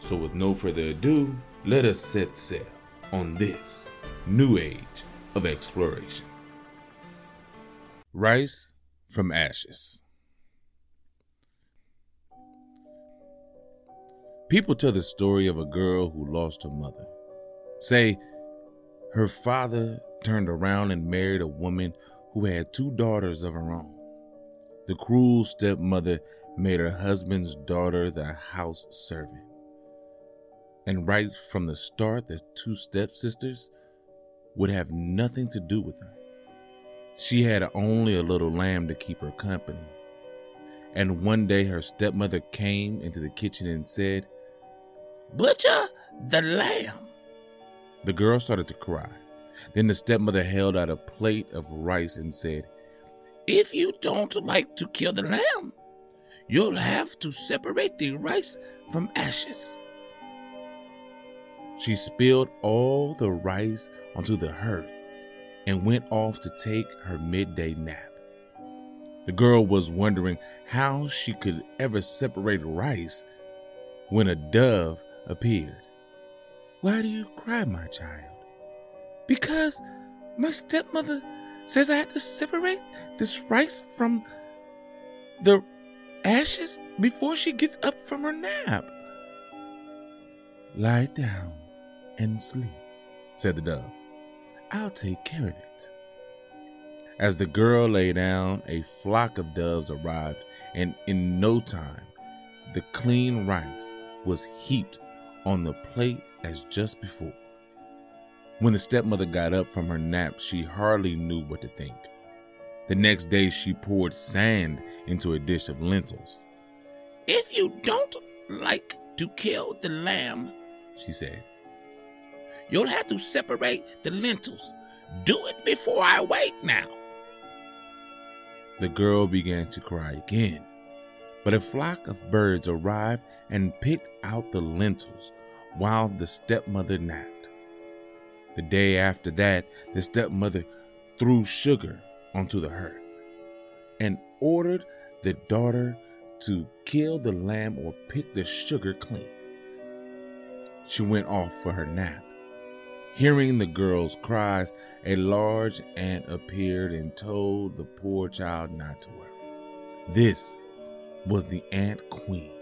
So, with no further ado, let us set sail on this new age of exploration. Rice from ashes. People tell the story of a girl who lost her mother. Say, her father turned around and married a woman who had two daughters of her own. The cruel stepmother made her husband's daughter the house servant. And right from the start, the two stepsisters would have nothing to do with her. She had only a little lamb to keep her company. And one day her stepmother came into the kitchen and said, Butcher the lamb. The girl started to cry. Then the stepmother held out a plate of rice and said, If you don't like to kill the lamb, you'll have to separate the rice from ashes. She spilled all the rice onto the hearth and went off to take her midday nap. The girl was wondering how she could ever separate rice when a dove appeared. Why do you cry, my child? Because my stepmother says I have to separate this rice from the ashes before she gets up from her nap. Lie down and sleep, said the dove. I'll take care of it. As the girl lay down, a flock of doves arrived, and in no time, the clean rice was heaped on the plate as just before. When the stepmother got up from her nap, she hardly knew what to think. The next day, she poured sand into a dish of lentils. If you don't like to kill the lamb, she said, you'll have to separate the lentils. Do it before I wake now. The girl began to cry again, but a flock of birds arrived and picked out the lentils while the stepmother napped. The day after that, the stepmother threw sugar onto the hearth and ordered the daughter to kill the lamb or pick the sugar clean. She went off for her nap. Hearing the girl's cries, a large ant appeared and told the poor child not to worry. This was the ant queen,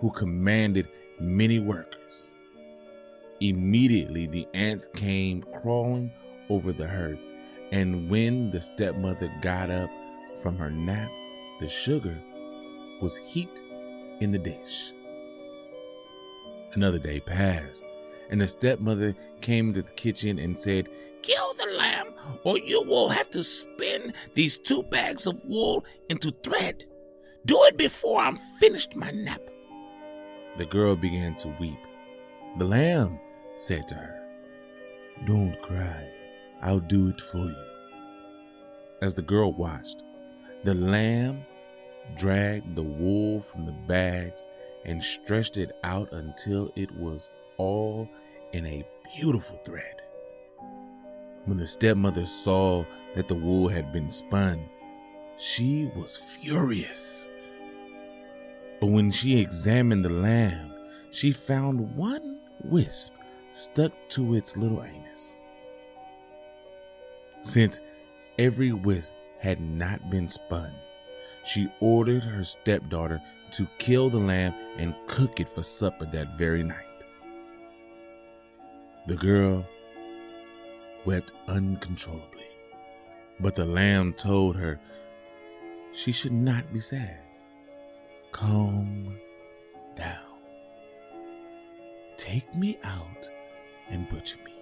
who commanded many workers. Immediately, the ants came crawling over the hearth, and when the stepmother got up from her nap, the sugar was heaped in the dish. Another day passed, and the stepmother came to the kitchen and said, Kill the lamb, or you will have to spin these two bags of wool into thread. Do it before I'm finished my nap. The girl began to weep. The lamb said to her, Don't cry, I'll do it for you. As the girl watched, the lamb dragged the wool from the bags and stretched it out until it was all in a beautiful thread. When the stepmother saw that the wool had been spun, she was furious. But when she examined the lamb, she found one wisp stuck to its little anus. Since every wisp had not been spun, she ordered her stepdaughter to kill the lamb and cook it for supper that very night. The girl wept uncontrollably, but the lamb told her she should not be sad. Calm down. Take me out and butcher me.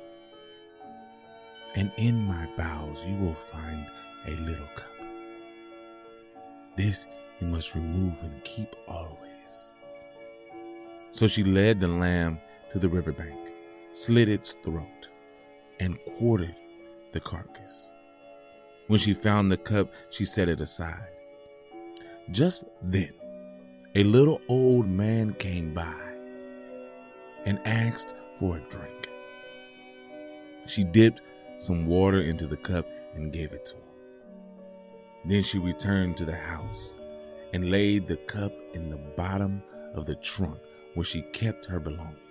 And in my bowels you will find a little cup. This you must remove and keep always. So she led the lamb to the riverbank, slit its throat, and quartered the carcass. When she found the cup, she set it aside. Just then, a little old man came by and asked for a drink. She dipped some water into the cup and gave it to him. Then she returned to the house and laid the cup in the bottom of the trunk where she kept her belongings.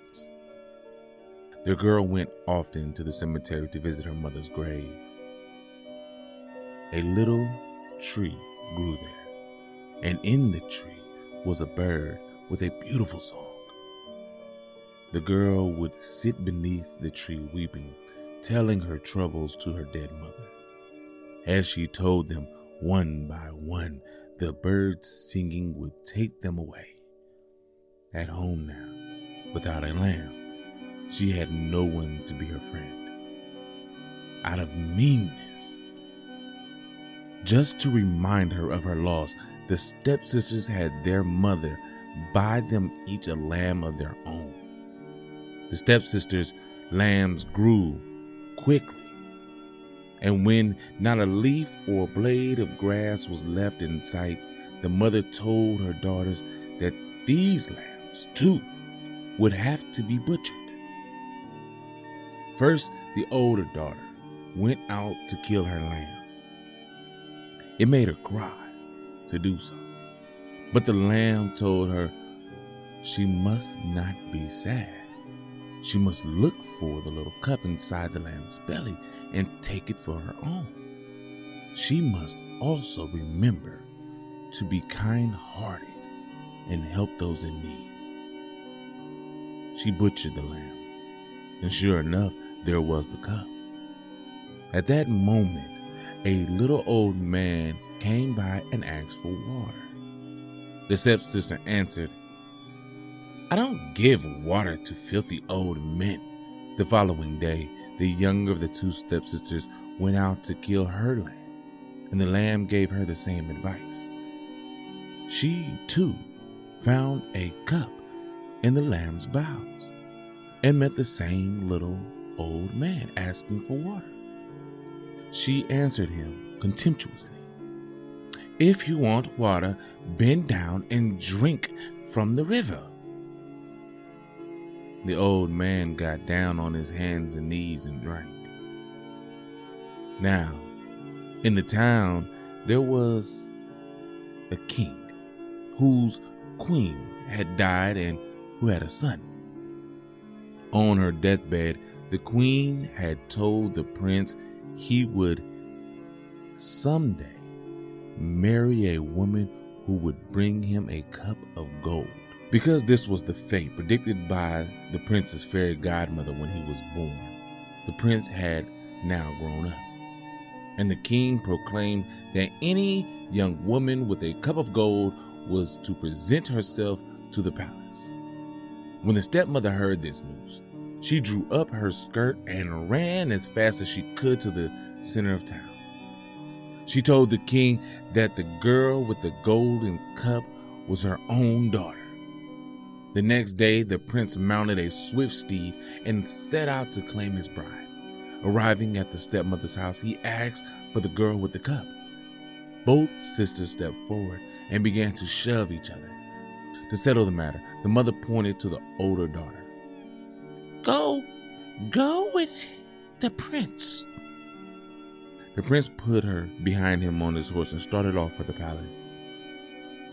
The girl went often to the cemetery to visit her mother's grave. A little tree grew there, and in the tree was a bird with a beautiful song. The girl would sit beneath the tree weeping, telling her troubles to her dead mother. As she told them one by one, the birds singing would take them away. At home now, without a lamb, she had no one to be her friend. Out of meanness, just to remind her of her loss, the stepsisters had their mother buy them each a lamb of their own. The stepsisters' lambs grew quickly and when not a leaf or a blade of grass was left in sight, the mother told her daughters that these lambs, too, would have to be butchered. First, the older daughter went out to kill her lamb. It made her cry to do so. But the lamb told her she must not be sad. She must look for the little cup inside the lamb's belly and take it for her own. She must also remember to be kind hearted and help those in need. She butchered the lamb, and sure enough, there was the cup. At that moment, a little old man came by and asked for water. The stepsister answered, I don't give water to filthy old men. The following day, the younger of the two stepsisters went out to kill her lamb, and the lamb gave her the same advice. She, too, found a cup in the lamb's bowels and met the same little old man asking for water. She answered him contemptuously If you want water, bend down and drink from the river. The old man got down on his hands and knees and drank. Now, in the town, there was a king whose queen had died and who had a son. On her deathbed, the queen had told the prince he would someday marry a woman who would bring him a cup of gold. Because this was the fate predicted by the prince's fairy godmother when he was born, the prince had now grown up. And the king proclaimed that any young woman with a cup of gold was to present herself to the palace. When the stepmother heard this news, she drew up her skirt and ran as fast as she could to the center of town. She told the king that the girl with the golden cup was her own daughter. The next day, the prince mounted a swift steed and set out to claim his bride. Arriving at the stepmother's house, he asked for the girl with the cup. Both sisters stepped forward and began to shove each other. To settle the matter, the mother pointed to the older daughter. Go, go with the prince. The prince put her behind him on his horse and started off for the palace.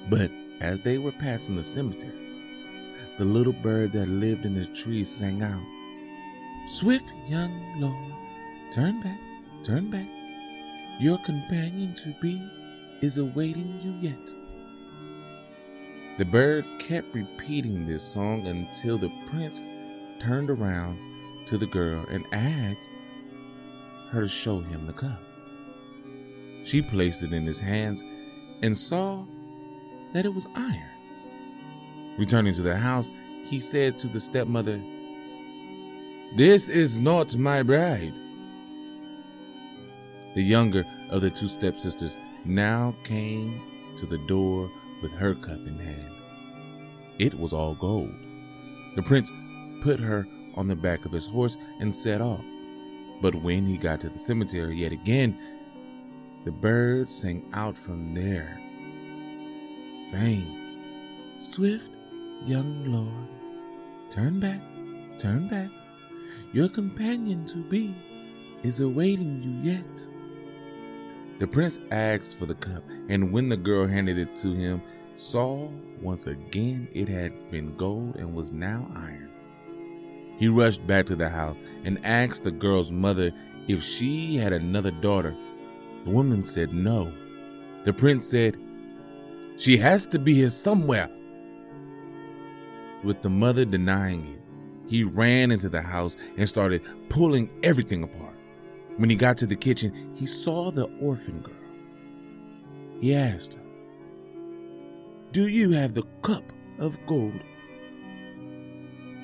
But as they were passing the cemetery, the little bird that lived in the trees sang out, Swift young lord, turn back, turn back. Your companion to be is awaiting you yet. The bird kept repeating this song until the prince turned around to the girl and asked her to show him the cup. She placed it in his hands and saw that it was iron. Returning to the house, he said to the stepmother, This is not my bride. The younger of the two stepsisters now came to the door with her cup in hand. It was all gold, The prince put her on the back of his horse and set off. But when he got to the cemetery yet again, the bird sang out from there, saying, Swift young lord, turn back, turn back. Your companion to be is awaiting you yet. The prince asked for the cup, and when the girl handed it to him, saw once again it had been gold and was now iron. He rushed back to the house and asked the girl's mother if she had another daughter. The woman said no. The prince said, She has to be here somewhere. With the mother denying it, he ran into the house and started pulling everything apart. When he got to the kitchen, he saw the orphan girl. He asked her, Do you have the cup of gold?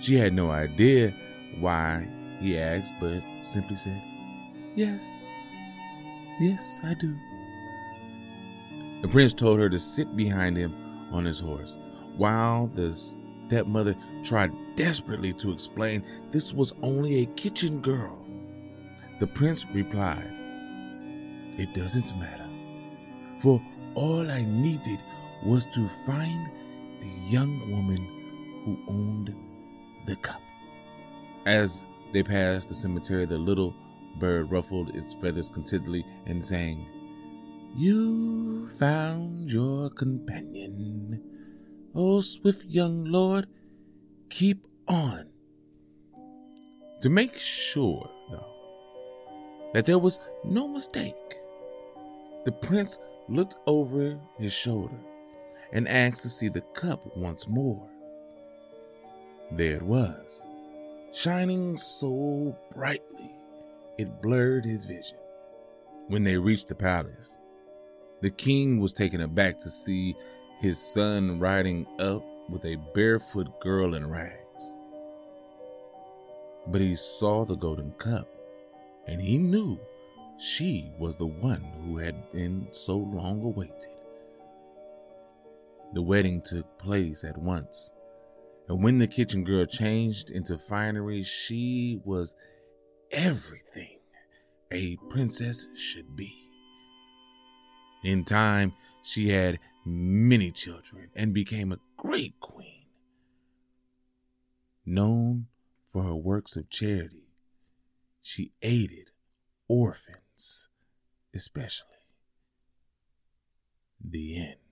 She had no idea why he asked, but simply said, Yes, yes, I do. The prince told her to sit behind him on his horse, while the stepmother tried desperately to explain this was only a kitchen girl. The prince replied, It doesn't matter, for all I needed was to find the young woman who owned the cup. As they passed the cemetery, the little bird ruffled its feathers contentedly and sang, You found your companion. Oh, swift young lord, keep on. To make sure, though, that there was no mistake, the prince looked over his shoulder and asked to see the cup once more. There it was, shining so brightly it blurred his vision. When they reached the palace, the king was taken aback to see his son riding up with a barefoot girl in rags. But he saw the golden cup, and he knew she was the one who had been so long awaited. The wedding took place at once and when the kitchen girl changed into finery, she was everything a princess should be. In time, she had many children and became a great queen. Known for her works of charity, she aided orphans, especially. The end.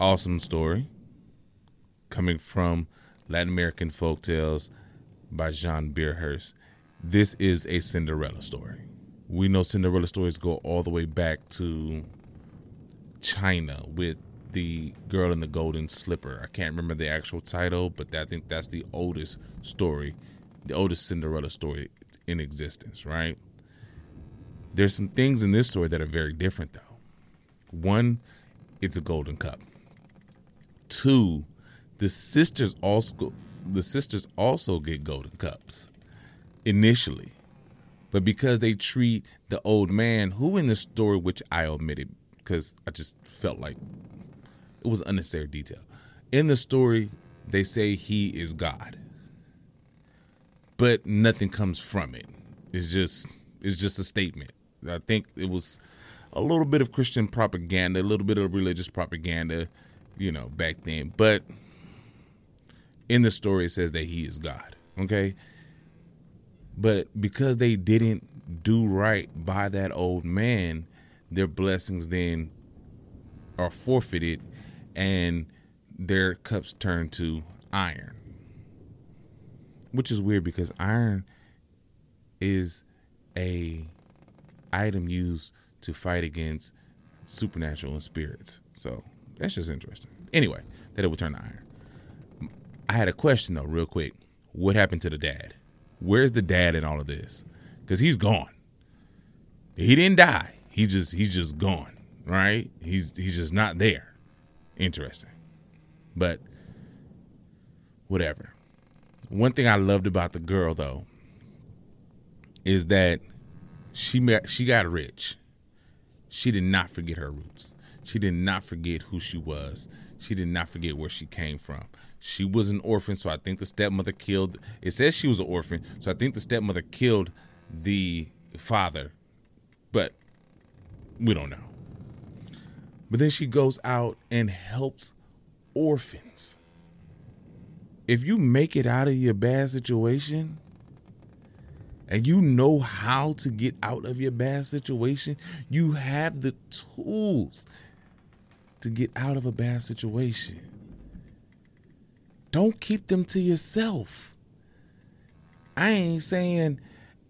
Awesome story coming from Latin American folk tales by John Bierhorst. This is a Cinderella story. We know Cinderella stories go all the way back to China with the girl in the golden slipper. I can't remember the actual title, but I think that's the oldest story, the oldest Cinderella story in existence, right? There's some things in this story that are very different though. One, it's a golden cup. Two, the sisters also the sisters also get golden cups initially. But because they treat the old man, who in the story, which I omitted because I just felt like it was unnecessary detail. In the story, they say he is God. But nothing comes from it. It's just it's just a statement. I think it was a little bit of Christian propaganda, a little bit of religious propaganda you know, back then. But in the story, it says that he is God. Okay. But because they didn't do right by that old man, their blessings then are forfeited and their cups turn to iron. Which is weird because iron is a item used to fight against supernatural and spirits. So that's just interesting. Anyway, that it would turn to iron. I had a question though, real quick. What happened to the dad? Where's the dad in all of this? Because he's gone. He didn't die. He just he's just gone. Right? He's he's just not there. Interesting. But whatever. One thing I loved about the girl though is that she met, she got rich. She did not forget her roots She did not forget who she was. She did not forget where she came from. She was an orphan, so I think the stepmother killed. It says she was an orphan, so I think the stepmother killed the father, but we don't know. But then she goes out and helps orphans. If you make it out of your bad situation and you know how to get out of your bad situation, you have the tools to get out of a bad situation. Don't keep them to yourself. I ain't saying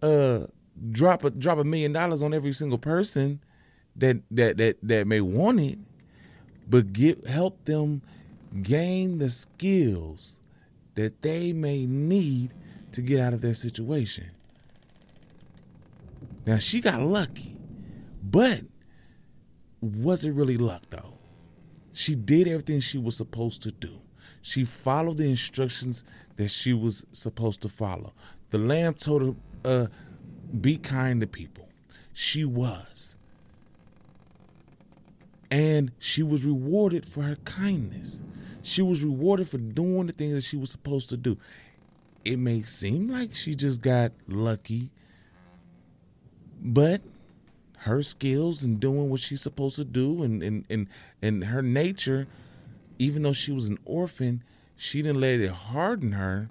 uh drop a drop a million dollars on every single person that that that that may want it, but get help them gain the skills that they may need to get out of their situation. Now she got lucky, but was it really luck though? She did everything she was supposed to do. She followed the instructions that she was supposed to follow. The lamb told her, uh, be kind to people. She was. And she was rewarded for her kindness. She was rewarded for doing the things that she was supposed to do. It may seem like she just got lucky, but her skills and doing what she's supposed to do and, and, and, and her nature, even though she was an orphan, she didn't let it harden her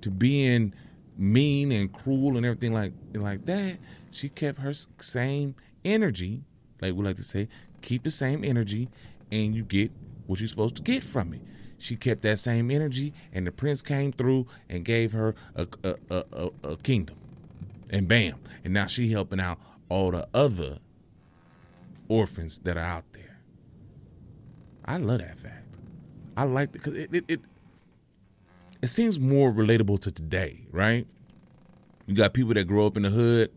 to being mean and cruel and everything like like that. She kept her same energy, like we like to say, keep the same energy, and you get what you're supposed to get from it. She kept that same energy, and the prince came through and gave her a a, a, a, a kingdom, and bam, and now she helping out all the other orphans that are out there. I love that fact. I like it because it, it, it it seems more relatable to today, right? You got people that grow up in the hood,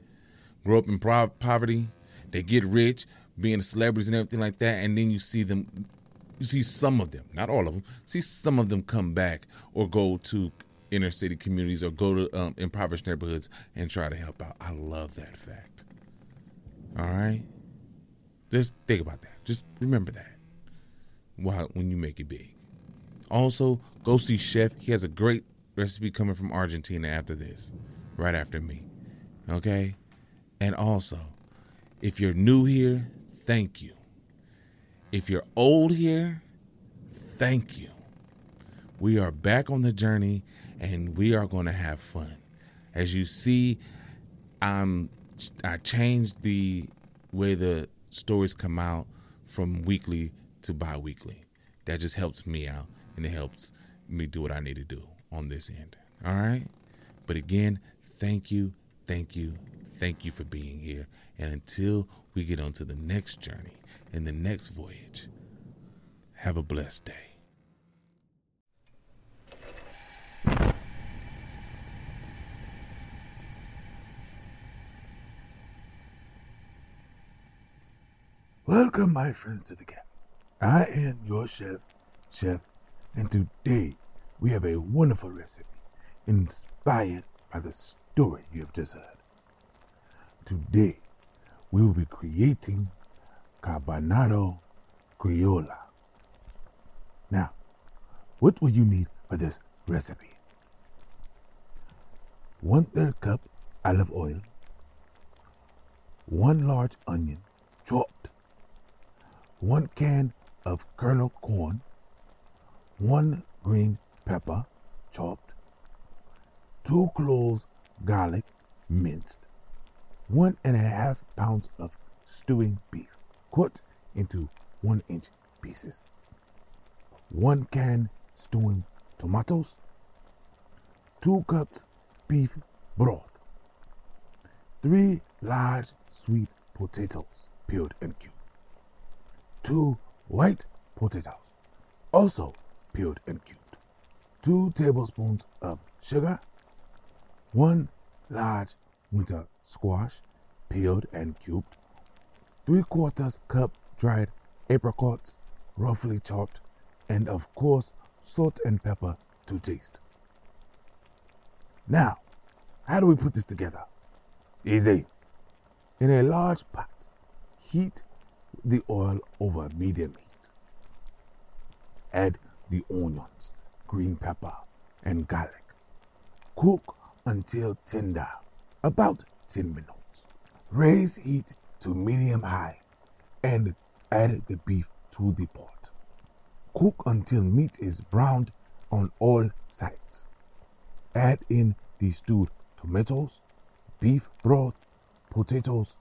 grow up in poverty, they get rich, being celebrities and everything like that, and then you see them, you see some of them, not all of them, see some of them come back or go to inner city communities or go to um, impoverished neighborhoods and try to help out. I love that fact. All right, just think about that. Just remember that while when you make it big. Also, go see Chef. He has a great recipe coming from Argentina after this, right after me. Okay? And also, if you're new here, thank you. If you're old here, thank you. We are back on the journey and we are going to have fun. As you see, I'm I changed the way the stories come out from weekly to bi-weekly. That just helps me out and it helps me do what I need to do on this end. All right? But again, thank you, thank you, thank you for being here. And until we get on to the next journey and the next voyage, have a blessed day. Welcome, my friends, to the camp. I am your chef, Chef and today we have a wonderful recipe inspired by the story you have just heard. Today we will be creating carbonado criolla. Now, what will you need for this recipe? One third cup olive oil, one large onion chopped, one can of kernel corn, one green pepper chopped, two cloves garlic minced, one and a half pounds of stewing beef cut into one inch pieces, one can stewing tomatoes, two cups beef broth, three large sweet potatoes peeled and cubed, two white potatoes, also peeled and cubed, 2 tablespoons of sugar, 1 large winter squash, peeled and cubed, 3 quarters cup dried apricots, roughly chopped, and of course, salt and pepper to taste. Now, how do we put this together? Easy. In a large pot, heat the oil over medium heat. Add the onions, green pepper, and garlic. Cook until tender, about 10 minutes. Raise heat to medium high and add the beef to the pot. Cook until meat is browned on all sides. Add in the stewed tomatoes, beef broth, potatoes,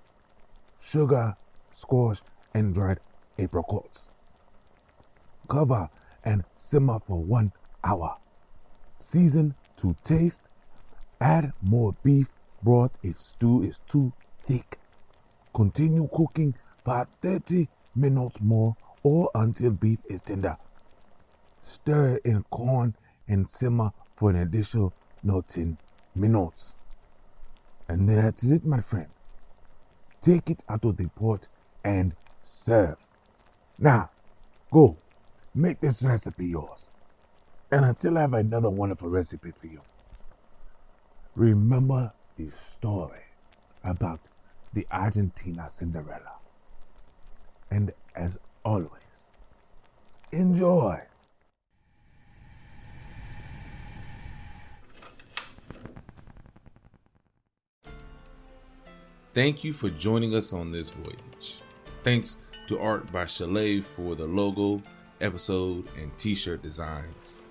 sugar, squash, and dried apricots. Cover and simmer for one hour. Season to taste. Add more beef broth if stew is too thick. Continue cooking for 30 minutes more or until beef is tender. Stir in corn and simmer for an additional 10 minutes. And that's it, my friend. Take it out of the pot and serve. Now, go make this recipe yours. And until I have another wonderful recipe for you, remember the story about the Argentina Cinderella. And as always, enjoy. Thank you for joining us on this voyage. Thanks to Art by Shalaye for the logo, episode, and t shirt designs.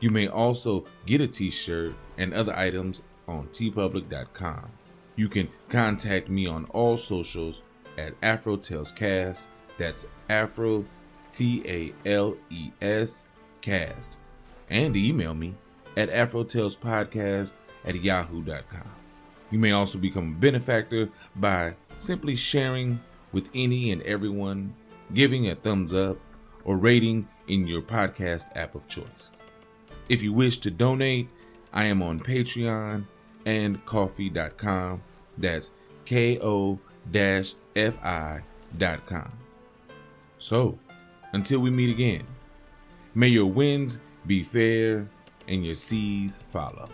You may also get a t shirt and other items on teepublic.com. You can contact me on all socials at Afro Tales Cast. That's Afro T A L E S Cast. And email me at AfroTalesPodcast at yahoo.com. You may also become a benefactor by simply sharing with any and everyone, giving a thumbs up, or rating in your podcast app of choice. If you wish to donate, I am on Patreon and ko-fi.com. That's ko fi.com. So, until we meet again, may your winds be fair and your seas follow.